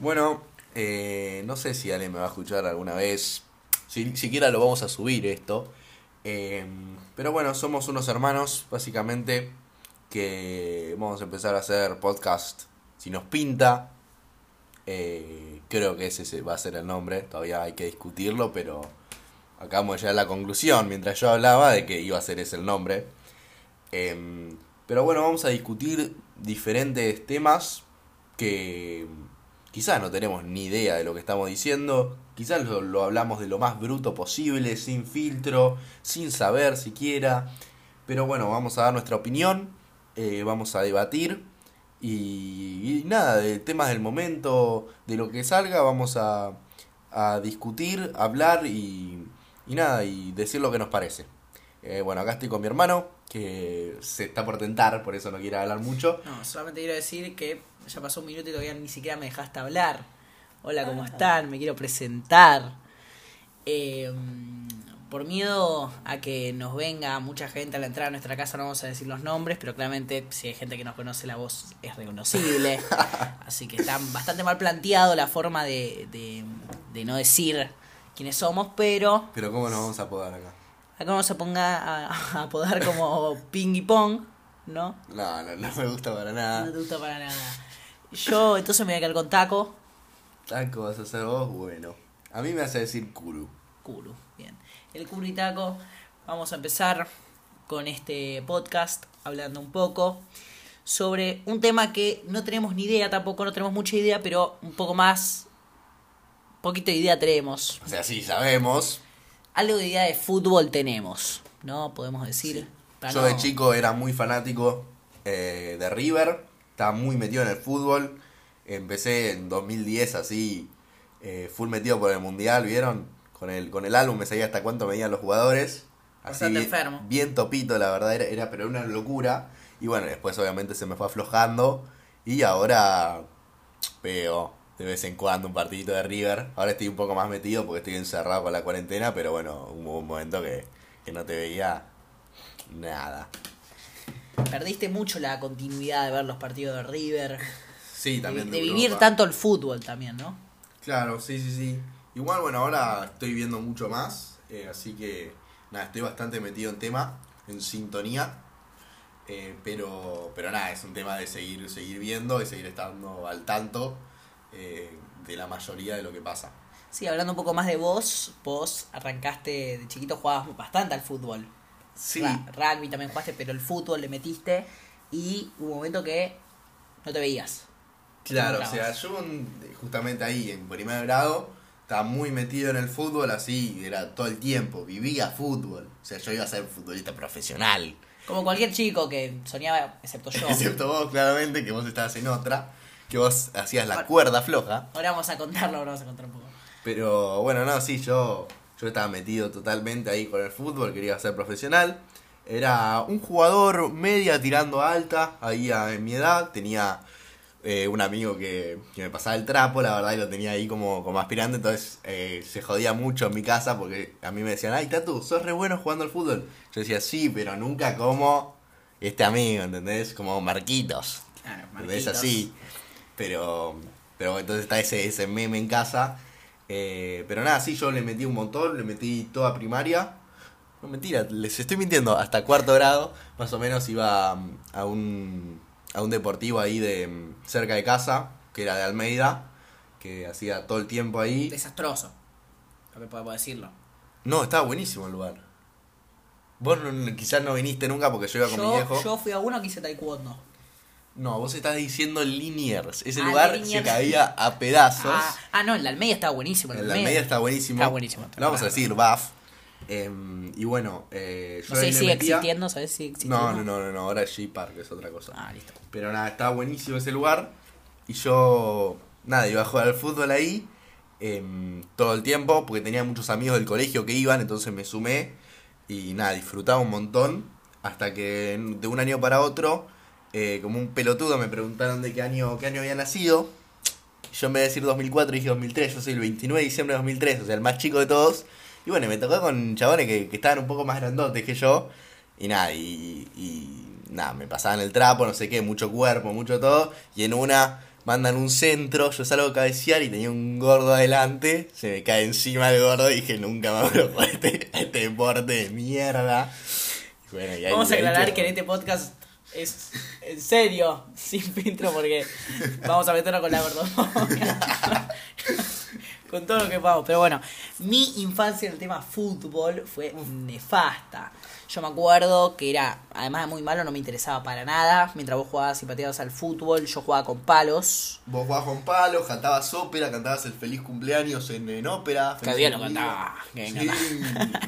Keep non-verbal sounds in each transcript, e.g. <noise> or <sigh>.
Bueno, eh, no sé si alguien me va a escuchar alguna vez. Si siquiera lo vamos a subir esto. Eh, pero bueno, somos unos hermanos, básicamente, que vamos a empezar a hacer podcast si nos pinta. Eh, creo que ese va a ser el nombre, todavía hay que discutirlo, pero acabamos de llegar a la conclusión mientras yo hablaba de que iba a ser ese el nombre. Em, pero bueno, vamos a discutir diferentes temas que quizás no tenemos ni idea de lo que estamos diciendo, quizás lo, hablamos de lo más bruto posible, sin filtro, sin saber siquiera, pero bueno, vamos a dar nuestra opinión, eh, vamos a debatir y, y, nada, de temas del momento, de lo que salga, vamos a, a discutir, hablar y, y, nada, y decir lo que nos parece. Eh, bueno, acá estoy con mi hermano, que se está por tentar, por eso no quiere hablar mucho. No, solamente quiero decir que ya pasó un minuto y todavía ni siquiera me dejaste hablar. Hola, ¿cómo están? Me quiero presentar. Eh, por miedo a que nos venga mucha gente a la entrada a nuestra casa, no vamos a decir los nombres, pero claramente si hay gente que nos conoce la voz es reconocible. <laughs> Así que está bastante mal planteado la forma de, de, de no decir quiénes somos, pero... Pero ¿cómo nos vamos a apodar acá? Acá no se ponga a, a apodar como ping y pong, ¿no? No, no, no me gusta para nada. No te gusta para nada. Yo entonces me voy a quedar con Taco. Taco vas a hacer vos, bueno. A mí me hace decir Kuru. Kuru, bien. El Kuru y Taco. Vamos a empezar con este podcast hablando un poco sobre un tema que no tenemos ni idea, tampoco no tenemos mucha idea, pero un poco más, poquito de idea tenemos. O sea, sí, sabemos. Algo de idea de fútbol tenemos, ¿no? Podemos decir. Sí. Yo no... de chico era muy fanático eh, de River, estaba muy metido en el fútbol. Empecé en 2010 así, eh, full metido por el mundial, ¿vieron? Con el, con el álbum me sabía hasta cuánto medían los jugadores. Así bien, enfermo. bien topito, la verdad, era, era pero una locura. Y bueno, después obviamente se me fue aflojando. Y ahora veo de vez en cuando un partidito de River. Ahora estoy un poco más metido porque estoy encerrado con la cuarentena, pero bueno, hubo un momento que, que no te veía nada. Perdiste mucho la continuidad de ver los partidos de River. Sí, también. De, de vivir tanto el fútbol también, ¿no? Claro, sí, sí, sí. Igual, bueno, ahora estoy viendo mucho más, eh, así que nada, estoy bastante metido en tema, en sintonía. Eh, pero, pero nada, es un tema de seguir, seguir viendo, de seguir estando al tanto eh, de la mayoría de lo que pasa. Sí, hablando un poco más de vos, vos arrancaste de chiquito, jugabas bastante al fútbol. Sí. Ra rugby también jugaste, pero el fútbol le metiste y hubo un momento que no te veías. Claro, o sea, yo justamente ahí, en primer grado, estaba muy metido en el fútbol, así, era todo el tiempo, vivía fútbol. O sea, yo iba a ser futbolista profesional. Como cualquier chico que soñaba, excepto yo. <laughs> excepto vos, claramente, que vos estabas en otra, que vos hacías la ahora, cuerda floja. Ahora vamos a contarlo, ahora vamos a contar un poco. Pero bueno, no, sí, yo, yo estaba metido totalmente ahí con el fútbol, quería ser profesional. Era un jugador media tirando alta, ahí en mi edad, tenía eh, un amigo que, que, me pasaba el trapo, la verdad, y lo tenía ahí como, como aspirante, entonces eh, se jodía mucho en mi casa porque a mí me decían, ay, Tatu, sos re bueno jugando al fútbol. Yo decía, sí, pero nunca como este amigo, ¿entendés? Como Marquitos. Claro, Marquitos. Es así. Pero, pero entonces está ese, ese meme en casa. Eh, pero nada, sí, yo le metí un montón, le metí toda primaria. No, mentira, les estoy mintiendo, hasta cuarto grado, más o menos iba a un a un deportivo ahí de cerca de casa, que era de Almeida, que hacía todo el tiempo ahí. Desastroso, lo que podemos decirlo. No, estaba buenísimo el lugar. Vos no, quizás no viniste nunca porque yo iba con yo, mi viejo. Yo fui a uno que hice taekwondo. No, vos estás diciendo Liniers. Ese ah, lugar Liniers. se caía a pedazos. Ah, ah, no, el de Almeida estaba buenísimo. El de Almeida está buenísimo. Está buenísimo. Lo vamos a decir, BAF. Eh, y bueno, eh, yo no sé si sigue metía... existiendo, ¿sabes si existiendo? No, no, no, no, no, ahora es G-Park, es otra cosa. Ah, listo. Pero nada, estaba buenísimo ese lugar. Y yo, nada, iba a jugar al fútbol ahí eh, todo el tiempo, porque tenía muchos amigos del colegio que iban, entonces me sumé. Y nada, disfrutaba un montón. Hasta que de un año para otro, eh, como un pelotudo, me preguntaron de qué año, qué año había nacido. Yo en vez de decir 2004 dije 2003, yo soy el 29 de diciembre de 2003, o sea, el más chico de todos. Y bueno, me tocó con chabones que, que estaban un poco más grandotes que yo. Y nada, y, y, nada, me pasaban el trapo, no sé qué, mucho cuerpo, mucho todo. Y en una mandan un centro, yo salgo a cabecear y tenía un gordo adelante, se me cae encima el gordo y dije, nunca me voy a este, este deporte de mierda. Y bueno, y ahí, Vamos a aclarar que en este podcast es en serio, <laughs> sin filtro, porque vamos a meternos con la verdad. <laughs> con todo lo que vamos. Pero bueno, mi infancia en el tema fútbol fue nefasta. Yo me acuerdo que era, además de muy malo, no me interesaba para nada. Mientras vos jugabas y pateabas al fútbol, yo jugaba con palos. Vos jugabas con palos, cantabas ópera, cantabas el feliz cumpleaños en, ópera. Cada día lo cantaba.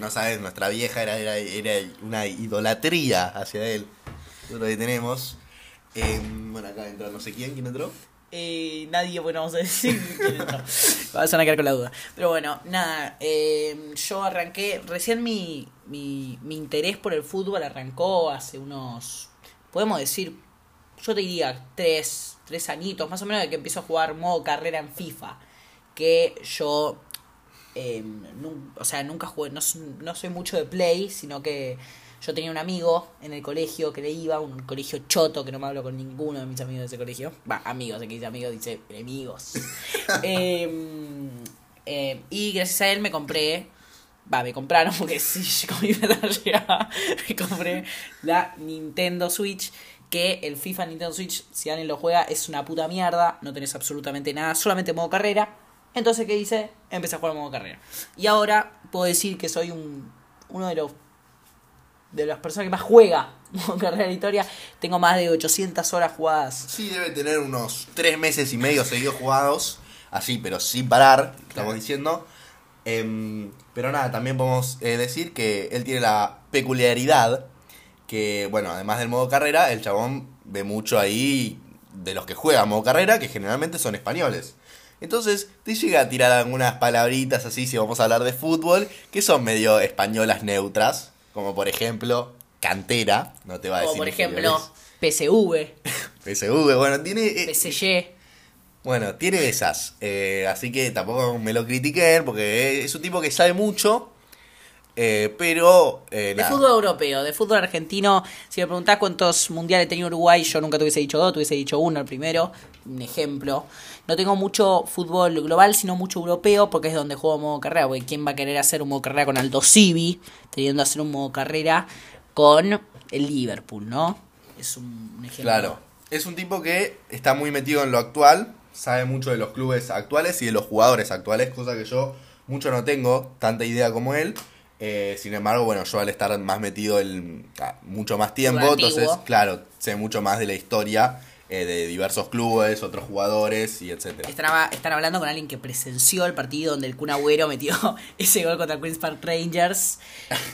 no sabes, nuestra vieja era, era, era una idolatría hacia él. Nosotros ahí tenemos. Em, bueno, acá entra no sé quién, ¿quién entró? Eh, nadie, bueno, vamos a decir <laughs> quién entró. Vas a quedar con la duda. Pero bueno, nada, em, yo arranqué, recién mi, mi, mi interés por el fútbol arrancó hace unos, podemos decir, yo te diría tres, tres añitos, más o menos de que empiezo a jugar modo carrera en FIFA. Que yo, em, o sea, nunca jugué, no, no soy mucho de play, sino que yo tenía un amigo en el colegio que le iba, un colegio choto, que no me hablo con ninguno de mis amigos de ese colegio. Va, amigos, aquí dice amigos, dice enemigos. <laughs> Em, em, y gracias a él me compré, va, me compraron, porque sí, con mi llegaba, me compré la Nintendo Switch que el FIFA Nintendo Switch, si alguien lo juega, es una puta mierda, no tenés absolutamente nada, solamente modo carrera. Entonces, ¿qué hice? Empecé a jugar modo carrera. Y ahora puedo decir que soy un, uno de los de las personas que más juega <laughs> carrera de historia, tengo más de 800 horas jugadas. Sí, debe tener unos 3 meses y medio seguidos jugados, así, pero sin parar, estamos diciendo. Em, pero nada, también podemos eh, decir que él tiene la peculiaridad que, bueno, además del modo carrera, el chabón ve mucho ahí de los que juegan modo carrera, que generalmente son españoles. Entonces te llega a tirar algunas palabritas así, si vamos a hablar de fútbol, que son medio españolas neutras. Como por ejemplo, cantera, no te va a decir. Como por ejemplo, PSV. <laughs> PSV, bueno, tiene. Eh, PSG. Bueno, tiene esas. Eh, así que tampoco me lo critiquen, porque es un tipo que sabe mucho. Eh, pero. de fútbol europeo, de fútbol argentino. Si me preguntás cuántos mundiales tenía Uruguay, yo nunca te hubiese dicho dos, te hubiese dicho uno el primero. Un ejemplo. No tengo mucho fútbol global, sino mucho europeo, porque es donde juego modo carrera. Porque ¿quién va a querer hacer un modo carrera con Aldo Civi? Teniendo a hacer un modo carrera con el Liverpool, ¿no? Es un, ejemplo. Claro. Es un tipo que está muy metido en lo actual, sabe mucho de los clubes actuales y de los jugadores actuales, cosa que yo mucho no tengo tanta idea como él. Eh, sin embargo, bueno, yo al estar más metido el, ah, mucho más tiempo, entonces, claro, sé mucho más de la historia eh, de diversos clubes, otros jugadores y etcétera. Están, hablando con alguien que presenció el partido donde el Kun Agüero metió <laughs> ese gol contra Queens Park Rangers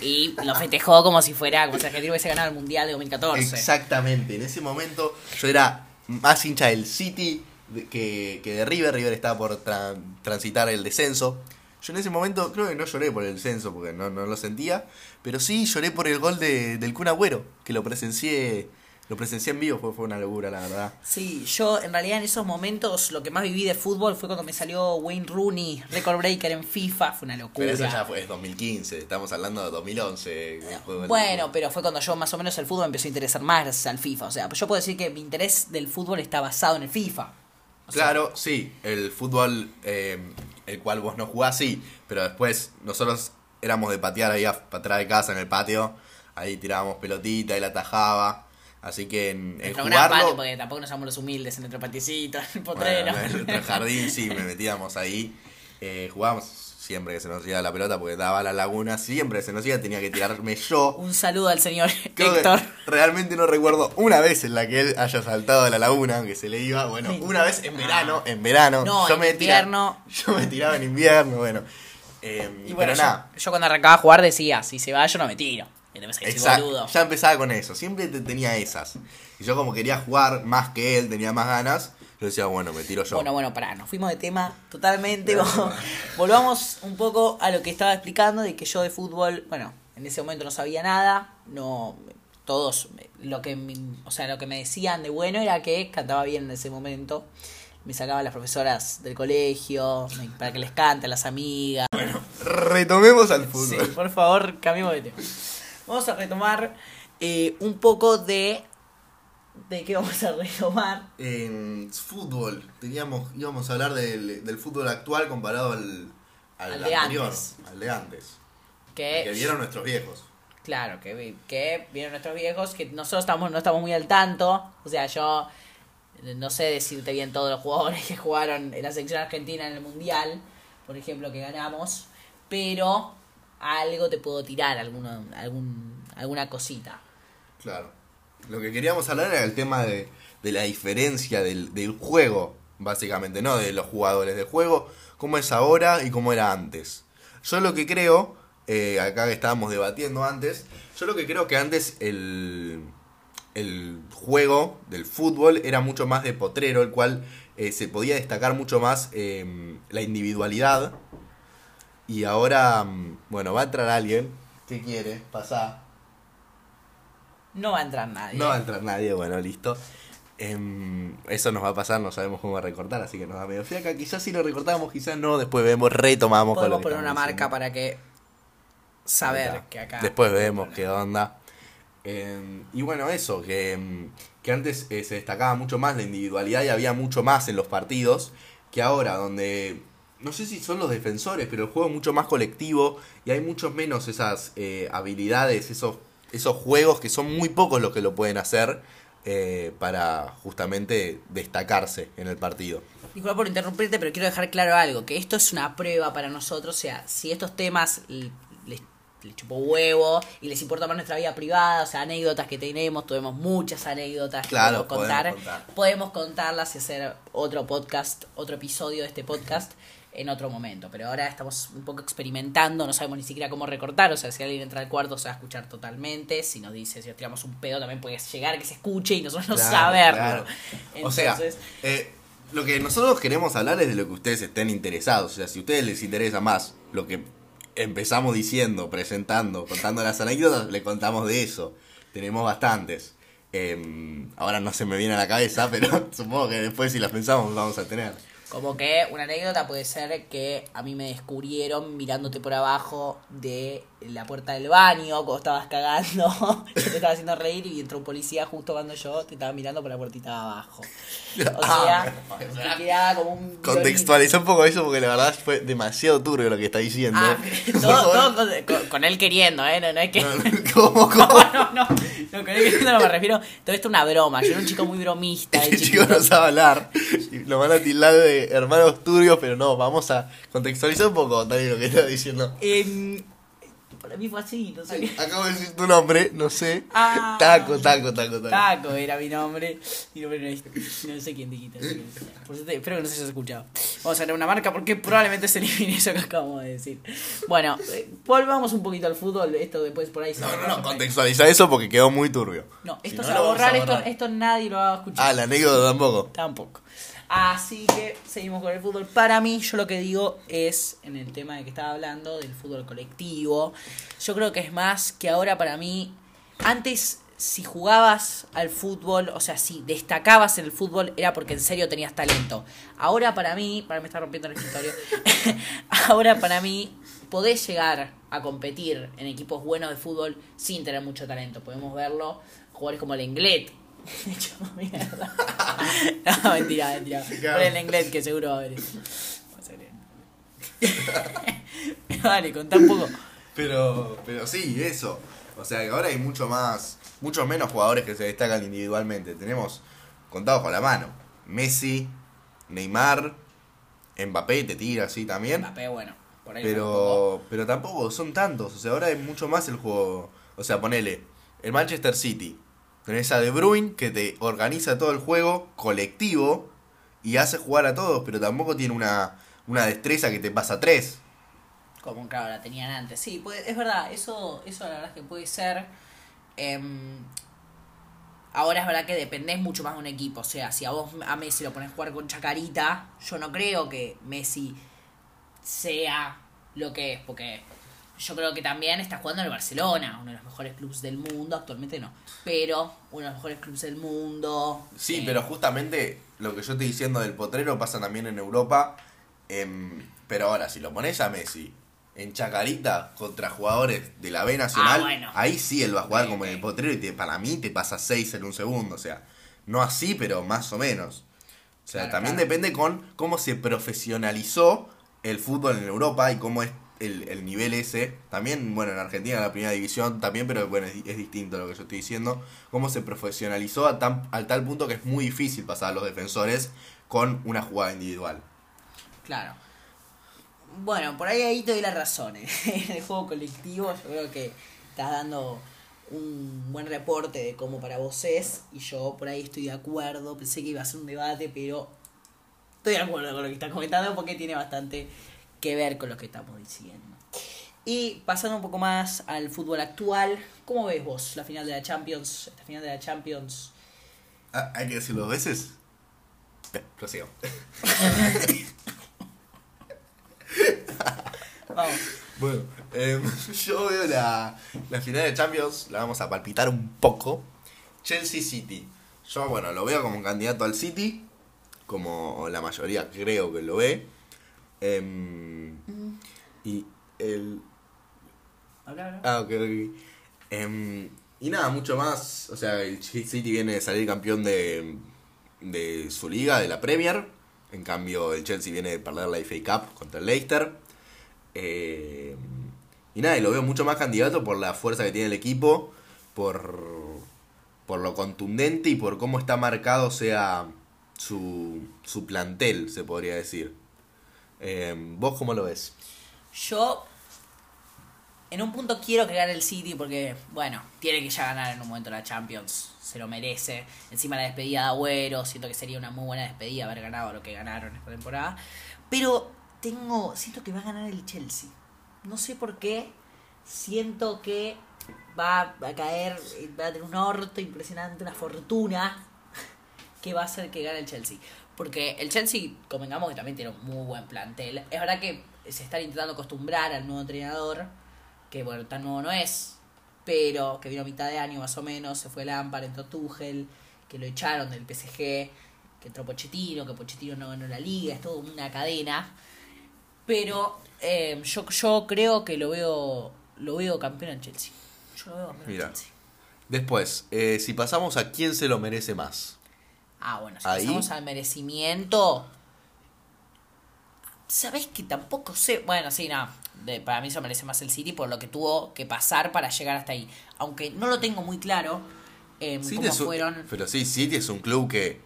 y lo festejó como si fuera, como si Argentina hubiese ganado el Mundial de 2014. Exactamente, en ese momento yo era más hincha del City que, que de River, River estaba por transitar el descenso. Yo en ese momento creo que no lloré por el descenso porque no, no lo sentía, pero sí lloré por el gol de, del Kun Agüero, que lo presencié lo presencié en vivo, fue, fue una locura, la verdad. Sí, yo en realidad en esos momentos lo que más viví de fútbol fue cuando me salió Wayne Rooney, record breaker en FIFA, fue una locura. Pero eso ya fue 2015, estamos hablando de 2011. Bueno, pero fue cuando yo más o menos el fútbol empezó a interesar más gracias al FIFA. O sea, yo puedo decir que mi interés del fútbol está basado en el FIFA. Claro, sí, el fútbol, eh, el cual vos no jugás, sí, pero después nosotros éramos de patear ahí atrás de casa en el patio, ahí tirábamos pelotita, la atajaba. Así que en, en jugarlo... porque tampoco nos somos los humildes en nuestro paticito, en <laughs> el potrero. en nuestro jardín sí, me metíamos ahí. Eh, jugábamos siempre que se nos iba la pelota porque daba la laguna, siempre se nos iba, tenía que tirarme yo. Un saludo al señor <laughs> Héctor. Realmente no recuerdo una vez en la que él haya saltado de la laguna, aunque se le iba, bueno, una vez en verano, en verano. No, yo en me invierno. yo me tiraba en invierno, bueno. Eh, y bueno, pero nada. Yo cuando arrancaba a jugar decía, si se va yo no me tiro. Exacto, ya empezaba con eso, siempre tenía esas. Y yo como quería jugar más que él, tenía más ganas, yo decía, bueno, me tiro yo. Bueno, bueno, pará, nos fuimos de tema totalmente. <laughs> Volvamos un poco a lo que estaba explicando, de que yo de fútbol, bueno, en ese momento no sabía nada, no todos lo que o sea, lo que me decían de bueno era que cantaba bien en ese momento. Me sacaban las profesoras del colegio para que les cante las amigas. Bueno, retomemos al fútbol. Sí, por favor, cambiemos de tema. Vamos a retomar eh, un poco de ¿De qué vamos a retomar? En fútbol, teníamos, íbamos a hablar del, del fútbol actual comparado al, al, Al de anterior, antes. al de antes. Que, Que vieron nuestros viejos. Claro, que, que vieron nuestros viejos, que nosotros estamos, no estamos muy al tanto. O sea, yo no sé decirte bien todos los jugadores que jugaron en la selección argentina en el Mundial, por ejemplo, que ganamos, pero algo te puedo tirar, alguna, algún, alguna cosita. Claro. Lo que queríamos hablar era el tema de, de la diferencia del, del juego, básicamente, no de los jugadores del juego, cómo es ahora y cómo era antes. Yo lo que creo, eh, acá que estábamos debatiendo antes, yo lo que creo que antes el, el juego del fútbol era mucho más de potrero, el cual eh, se podía destacar mucho más eh, la individualidad. Y ahora, mm, bueno, va a entrar alguien. ¿Qué quiere? Pasá. No va a entrar nadie. No va a entrar nadie, bueno, listo. Em, eso nos va a pasar, no sabemos cómo recortar, así que nos da medio fiaca. Quizás si lo recortamos, quizás no, después vemos, retomamos con lo Podemos poner una marca para que saber Acá. que acá. Después vemos qué onda. Em, y bueno, eso, que, em, que antes eh, se destacaba mucho más la individualidad y había mucho más en los partidos que ahora, donde no sé si son los defensores, pero el juego es mucho más colectivo y hay mucho menos esas eh, habilidades, esos, esos juegos que son muy pocos los que lo pueden hacer eh, para justamente destacarse en el partido. Disculpa por interrumpirte, pero quiero dejar claro algo, que esto es una prueba para nosotros, o sea, si estos temas les, chupó huevo y les importa más nuestra vida privada, o sea, anécdotas que tenemos, tuvimos muchas anécdotas que Claro, podemos contar, podemos contar. podemos contarlas y hacer otro podcast, otro episodio de este podcast en otro momento, pero ahora estamos un poco experimentando, no sabemos ni siquiera cómo recortar, o sea, si alguien entra al cuarto se va a escuchar totalmente, si nos dice, si nos tiramos un pedo también puede llegar que se escuche y nosotros no Claro, saberlo. claro. <laughs> O sea, Entonces, eh, lo que nosotros queremos hablar es de lo que ustedes estén interesados. O sea, si a ustedes les interesa más lo que empezamos diciendo, presentando, contando las anécdotas, le contamos de eso. Tenemos bastantes. Em, ahora no se me viene a la cabeza, <laughs> pero supongo que después si las pensamos vamos a tener. Como que una anécdota puede ser que a mí me descubrieron mirándote por abajo de la puerta del baño cuando estabas cagando. <laughs> Te estaba haciendo reír y entró un policía justo cuando yo te estaba mirando por la puertita de abajo. O sea, <laughs> te quedaba como un. Contextualiza un poco eso porque la verdad fue demasiado turbio lo que está diciendo. Ah, <laughs> todo, todo con, con- con él queriendo, ¿eh? No, no es que. ¿Cómo, cómo? No, no, no. No, con él queriendo no me refiero. Todo esto es una broma. Yo era un chico muy bromista. <laughs> Este chico no sabe hablar. Y Lo van a tildar de hermanos turbios, pero no, vamos a contextualizar un poco también lo que está diciendo. Em, para mí fue así, no sé. Acabo de decir tu nombre, no sé. Ah. Taco, taco, taco, taco. Taco era mi nombre. Mi nombre no, es- no sé quién dijiste. Por eso te- espero que no se hayas escuchado. Vamos a hacer una marca porque probablemente se elimine eso que acabamos de decir. Bueno, eh, volvamos un poquito al fútbol. Esto después por ahí se No, no, no, contextualiza eso porque quedó muy turbio. No, Si esto no, se va a vamos a borrar. Esto, borrar. esto nadie lo va a escuchar. Ah, la anécdota tampoco. Tampoco. Así que seguimos con el fútbol. Para mí, yo lo que digo es, en el tema de que estaba hablando, del fútbol colectivo, yo creo que es más que ahora para mí, antes si jugabas al fútbol, o sea, si destacabas en el fútbol, era porque en serio tenías talento. Ahora para mí, para me está rompiendo el escritorio, <laughs> ahora para mí podés llegar a competir en equipos buenos de fútbol sin tener mucho talento. Podemos verlo, jugadores como el Englet. <laughs> Hecho mierda. <laughs> No, mentira, mentira. Por el Englet que seguro va a haber. <laughs> Dale, contá un poco. Pero, pero sí, eso. O sea, que ahora hay mucho más, muchos menos jugadores que se destacan individualmente. Tenemos contados con la mano. Messi, Neymar, Mbappé te tira así también. Mbappé, bueno, por ahí. Pero, pero tampoco son tantos. O sea, ahora es mucho más el juego. O sea, ponele el Manchester City. Tenés a De Bruyne que te organiza todo el juego colectivo y hace jugar a todos, pero tampoco tiene una, una destreza que te pasa tres. Como claro, la tenían antes. Sí, es verdad, eso, eso la verdad es que puede ser. Em, ahora es verdad que dependés mucho más de un equipo. O sea, si a vos a Messi lo pones a jugar con Chacarita, yo no creo que Messi sea lo que es, porque yo creo que también está jugando en el Barcelona, uno de los mejores clubes del mundo, actualmente no, pero uno de los mejores clubes del mundo. Sí, eh, pero justamente lo que yo estoy diciendo del potrero pasa también en Europa. em, pero ahora, si lo pones a Messi en Chacarita contra jugadores de la B Nacional, Ah, bueno. ahí sí él va a jugar como en el potrero y te, para mí te pasa 6 en un segundo. O sea, no así, pero más o menos. O sea, Claro, también claro. depende con cómo se profesionalizó el fútbol en Europa y cómo es el, el nivel ese. También, bueno, en Argentina la primera división también, pero bueno, es, distinto a lo que yo estoy diciendo. Cómo se profesionalizó a, tan, al tal punto que es muy difícil pasar a los defensores con una jugada individual. Claro. Bueno, por ahí, ahí te doy la razón. ¿eh? <laughs> En el juego colectivo yo creo que estás dando un buen reporte de cómo para vos es y yo por ahí estoy de acuerdo. Pensé que iba a ser un debate, pero estoy de acuerdo con lo que estás comentando porque tiene bastante que ver con lo que estamos diciendo. Y pasando un poco más al fútbol actual, ¿cómo ves vos la final de la Champions? Esta final de la Champions. Ah, ¿Hay que decirlo dos veces? Bien, prosigamos. <laughs> Vamos. Bueno, em, <laughs> yo veo la, la final de Champions, la vamos a palpitar un poco. Chelsea City. Yo, bueno, lo veo como un candidato al City, como la mayoría creo que lo ve. Em, y el. Habla. Ah, ok, ok. Em, y nada, mucho más. O sea, el City viene de salir campeón de, de su liga, de la Premier. En cambio, el Chelsea viene de perder la FA Cup contra el Leicester. Eh, y nada, y lo veo mucho más candidato por la fuerza que tiene el equipo, por, por lo contundente y por cómo está marcado sea su, su plantel, se podría decir. Eh, ¿Vos cómo lo ves? Yo, en un punto quiero que gane el City porque, bueno, tiene que ya ganar en un momento la Champions. Se lo merece. Encima la despedida de Agüero, siento que sería una muy buena despedida haber ganado lo que ganaron esta temporada. Pero tengo, siento que va a ganar el Chelsea. No sé por qué. Siento que va a caer, va a tener un orto impresionante, una fortuna <laughs> que va a hacer que gane el Chelsea. Porque el Chelsea, convengamos que también tiene un muy buen plantel. Es verdad que se están intentando acostumbrar al nuevo entrenador, que bueno, tan nuevo no es, pero que vino a mitad de año más o menos, se fue Lampard, entró Tuchel, que lo echaron del PSG, que entró Pochettino, que Pochettino no ganó la liga, es toda una cadena. Pero eh, yo, yo creo que lo veo lo veo campeón en Chelsea. Yo lo veo campeón Mira. en Chelsea. Después, eh, si pasamos a quién se lo merece más. Ah, bueno, si Ahí. pasamos al merecimiento. ¿Sabés que tampoco sé? Bueno, sí, no. De- para mí se merece más el City por lo que tuvo que pasar para llegar hasta ahí. Aunque no lo tengo muy claro eh, cómo un- fueron. Pero sí, City es un club que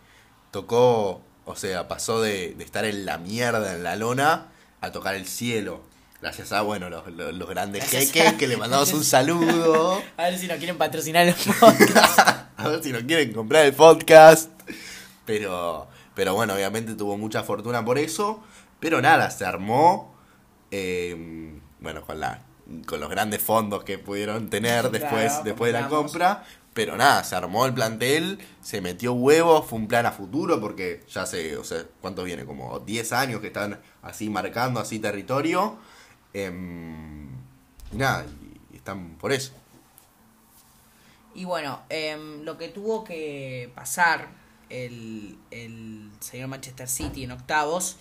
tocó, o sea, pasó de, de estar en la mierda, en la lona, a tocar el cielo. Gracias a, bueno, los, los, los grandes jeques a- que le mandamos un saludo. <laughs> A ver si nos quieren patrocinar el podcast. <laughs> a ver si nos quieren comprar el podcast. Pero, pero bueno, obviamente tuvo mucha fortuna por eso. Pero nada, se armó. eh, bueno, con la con los grandes fondos que pudieron tener Claro, después, después de la compra. Pero nada, se armó el plantel, se metió huevos, fue un plan a futuro porque ya sé, o sea, ¿cuánto viene? Como 10 años que están así marcando así territorio. em, y nada, y- y están por eso. Y bueno, em, lo que tuvo que pasar el, el señor Manchester City en octavos,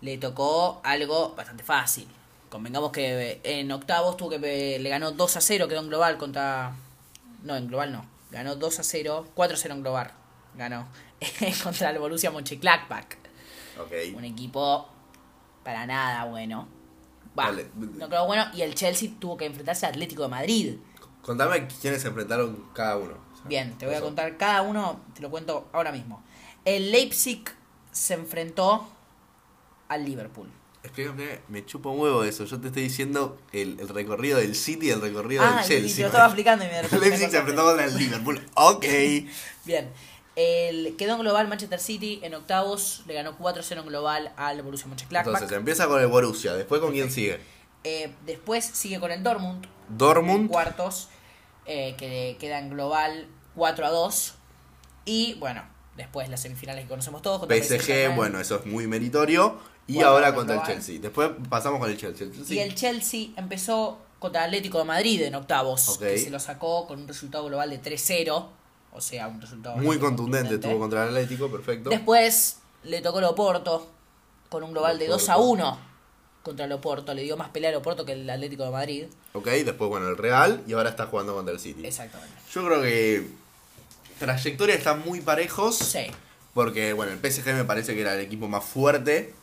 le tocó algo bastante fácil. Convengamos que en octavos tuvo que le ganó 2 a 0, quedó en global contra... No, en global no. Ganó 2 a 0, 4 a 0 en global. Ganó <laughs> contra el Borussia Mönchengladbach. Ok. Un equipo para nada bueno. Va, Vale. no creo bueno. Y el Chelsea tuvo que enfrentarse al Atlético de Madrid. Contame quiénes se enfrentaron cada uno. Bien, te voy a contar cada uno, te lo cuento ahora mismo. El Leipzig se enfrentó al Liverpool. Explícame, me chupa un huevo eso. Yo te estoy diciendo el, el recorrido del City y el recorrido Ah, del y- Chelsea. te lo estaba explicando y me <laughs> El Leipzig se enfrentó contra el Liverpool. Ok. <laughs> Bien. El, quedó en global Manchester City en octavos, le ganó 4-0 en global al Borussia Mönchengladbach. Entonces empieza con el Borussia. Después con quién sigue. Eh, después sigue con el Dortmund, Dortmund. cuartos, eh, que queda en global 4 a 2. Y bueno, después las semifinales que conocemos todos. contra PSG, Saint-Germain. bueno, eso es muy meritorio. Y Bueno, ahora contra el. Chelsea. Después pasamos con el Chelsea. El Chelsea- Y el Chelsea empezó contra el Atlético de Madrid en octavos, que se lo sacó con un resultado global de 3-0. O sea, un resultado Muy bastante contundente estuvo contra el Atlético, perfecto. Después le tocó el Oporto con un global de 2 a Oporto. 1 contra el Oporto. Le dio más pelea al Oporto que el Atlético de Madrid. Ok, después bueno, el Real y ahora está jugando contra el City. Exactamente. Yo creo que trayectoria están muy parejos. Sí. Porque, bueno, el PSG me parece que era el equipo más fuerte,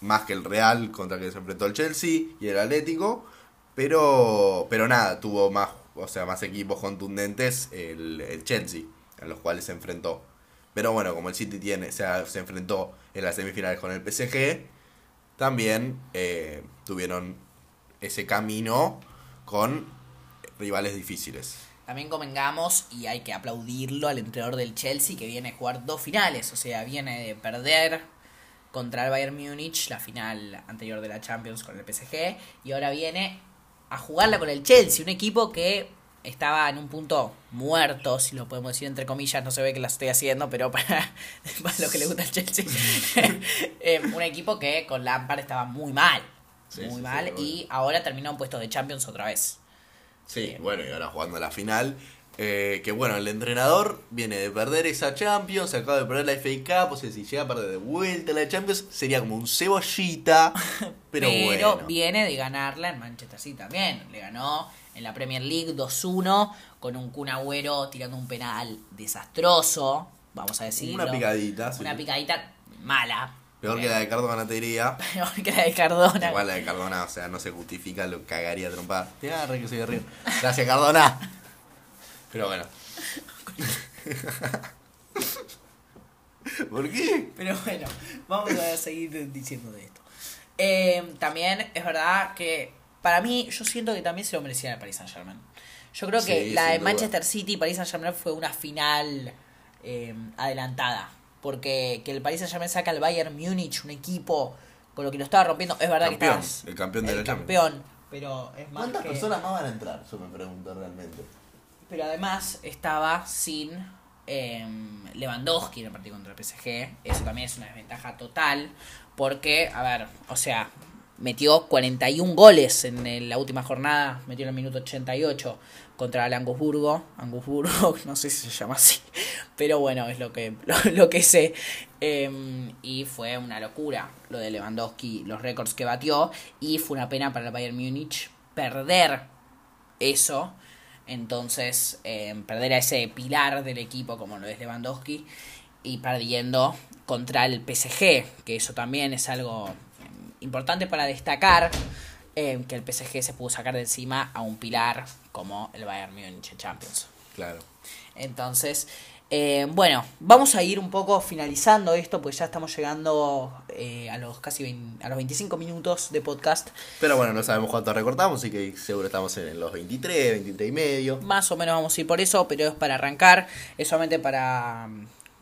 más que el Real contra el que se enfrentó el Chelsea y el Atlético. Pero, pero nada, tuvo más, o sea, más equipos contundentes el, el Chelsea, a los cuales se enfrentó. Pero bueno, como el City tiene, o sea, se enfrentó en las semifinales con el PSG, también eh, tuvieron ese camino con rivales difíciles. También convengamos, y hay que aplaudirlo al entrenador del Chelsea que viene a jugar dos finales. O sea, viene de perder contra el Bayern Múnich, la final anterior de la Champions con el PSG, y ahora viene a jugarla con el Chelsea, un equipo que estaba en un punto muerto, si lo podemos decir entre comillas, no se ve que la estoy haciendo, pero para, <laughs> para lo que le gusta al Chelsea, <laughs> eh, un equipo que con Lampard estaba muy mal, Sí, muy sí, mal, sí, y ahora terminó en puesto de Champions otra vez. Sí, bueno, y ahora jugando la final. Eh, que bueno, el entrenador viene de perder esa Champions, acaba de perder la FA Cup, o sea, si llega a perder de vuelta la Champions, sería como un cebollita, <laughs> pero, bueno. viene de ganarla en Manchester City también. Le ganó en la Premier League 2-1 con un Kun Agüero tirando un penal desastroso, vamos a decirlo. Una picadita, sí. Una picadita mala. Peor que la de Cardona te diría. <laughs> Peor que la de Cardona. Igual la de Cardona, o sea, no se justifica, lo cagaría a trompar. Ya, re que soy de Río. Gracias, Cardona. Pero bueno. ¿Por qué? Pero bueno, vamos a seguir diciendo de esto. Eh, también es verdad que para mí, yo siento que también se lo merecía el Paris Saint Germain. Yo creo que Sí, la de duda. Manchester City y Paris Saint Germain fue una final eh, adelantada. Porque que el Paris Saint Germain saca al Bayern Múnich, un equipo con lo que lo estaba rompiendo, es verdad que Campeón, estabas- el campeón de el la Champions. campeón, pero es más ¿Cuántas que- personas más van a entrar? Yo me pregunto realmente. pero además estaba sin eh, Lewandowski en el partido contra el PSG. Eso también es una desventaja total. Porque, a ver, o sea, metió 41 goles en la última jornada. Metió en el minuto 88 contra el Angusburgo. Angusburgo, <laughs> no sé si se llama así. Pero bueno, es lo que, <laughs> lo, que sé. Eh, y fue una locura lo de Lewandowski, los récords que batió. Y fue una pena para el Bayern Múnich perder eso. Entonces, eh, perder a ese pilar del equipo como lo es Lewandowski y perdiendo contra el PSG, que eso también es algo importante para destacar, eh, que el PSG se pudo sacar de encima a un pilar como el Bayern Múnich Champions. Claro. Entonces, eh, bueno, vamos a ir un poco finalizando esto, porque ya estamos llegando eh, a los casi 20 a los 25 minutos de podcast. Pero bueno, no sabemos cuánto recortamos, así que seguro estamos en los 23, 23 y medio. Más o menos vamos a ir por eso, pero es para arrancar, es solamente para,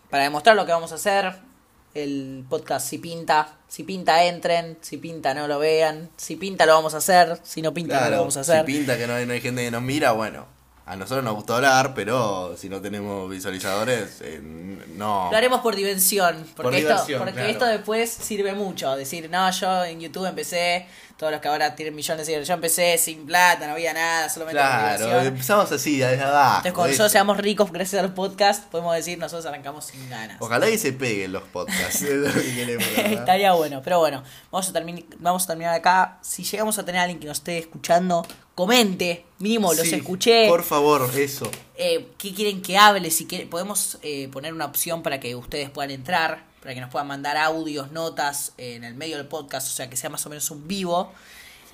para demostrar lo que vamos a hacer. El podcast si pinta, si pinta entren, si pinta no lo vean, si pinta lo vamos a hacer, si no pinta no lo vamos a hacer. si pinta que no hay, no hay gente que nos mira, bueno, a nosotros nos gusta hablar, pero si no tenemos visualizadores, eh, no. Lo haremos por diversión, porque, Por esto, diversión, porque claro. esto después sirve mucho. Decir, no, yo en YouTube empecé, todos los que ahora tienen millones de seguidores, yo empecé sin plata, no había nada, solamente Claro, empezamos así, desde abajo. Entonces, cuando nosotros seamos ricos gracias al podcast, podemos decir, nosotros arrancamos sin ganas. Ojalá que se peguen los podcasts. <laughs> es lo que queremos, ¿verdad? <laughs> Estaría bueno, pero bueno, vamos a, vamos a terminar acá. Si llegamos a tener a alguien que nos esté escuchando, comente, mínimo los Sí, escuché. Por favor, eso. eh, qué quieren que hable, si quieren, podemos eh, poner una opción para que ustedes puedan entrar, para que nos puedan mandar audios, notas eh, en el medio del podcast, o sea que sea más o menos un vivo.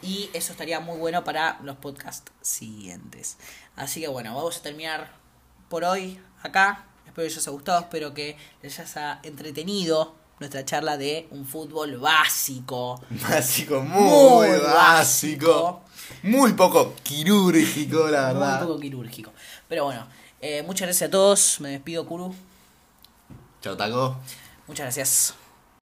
Y eso estaría muy bueno para los podcasts siguientes. Así que bueno, vamos a terminar por hoy acá. Espero que les haya gustado, espero que les haya entretenido nuestra charla de un fútbol básico. Básico, muy, Muy básico. básico. Muy poco quirúrgico, la verdad. Muy poco quirúrgico. Pero bueno, eh, muchas gracias a todos. Me despido, Kuru. Chao, Taco. Muchas gracias.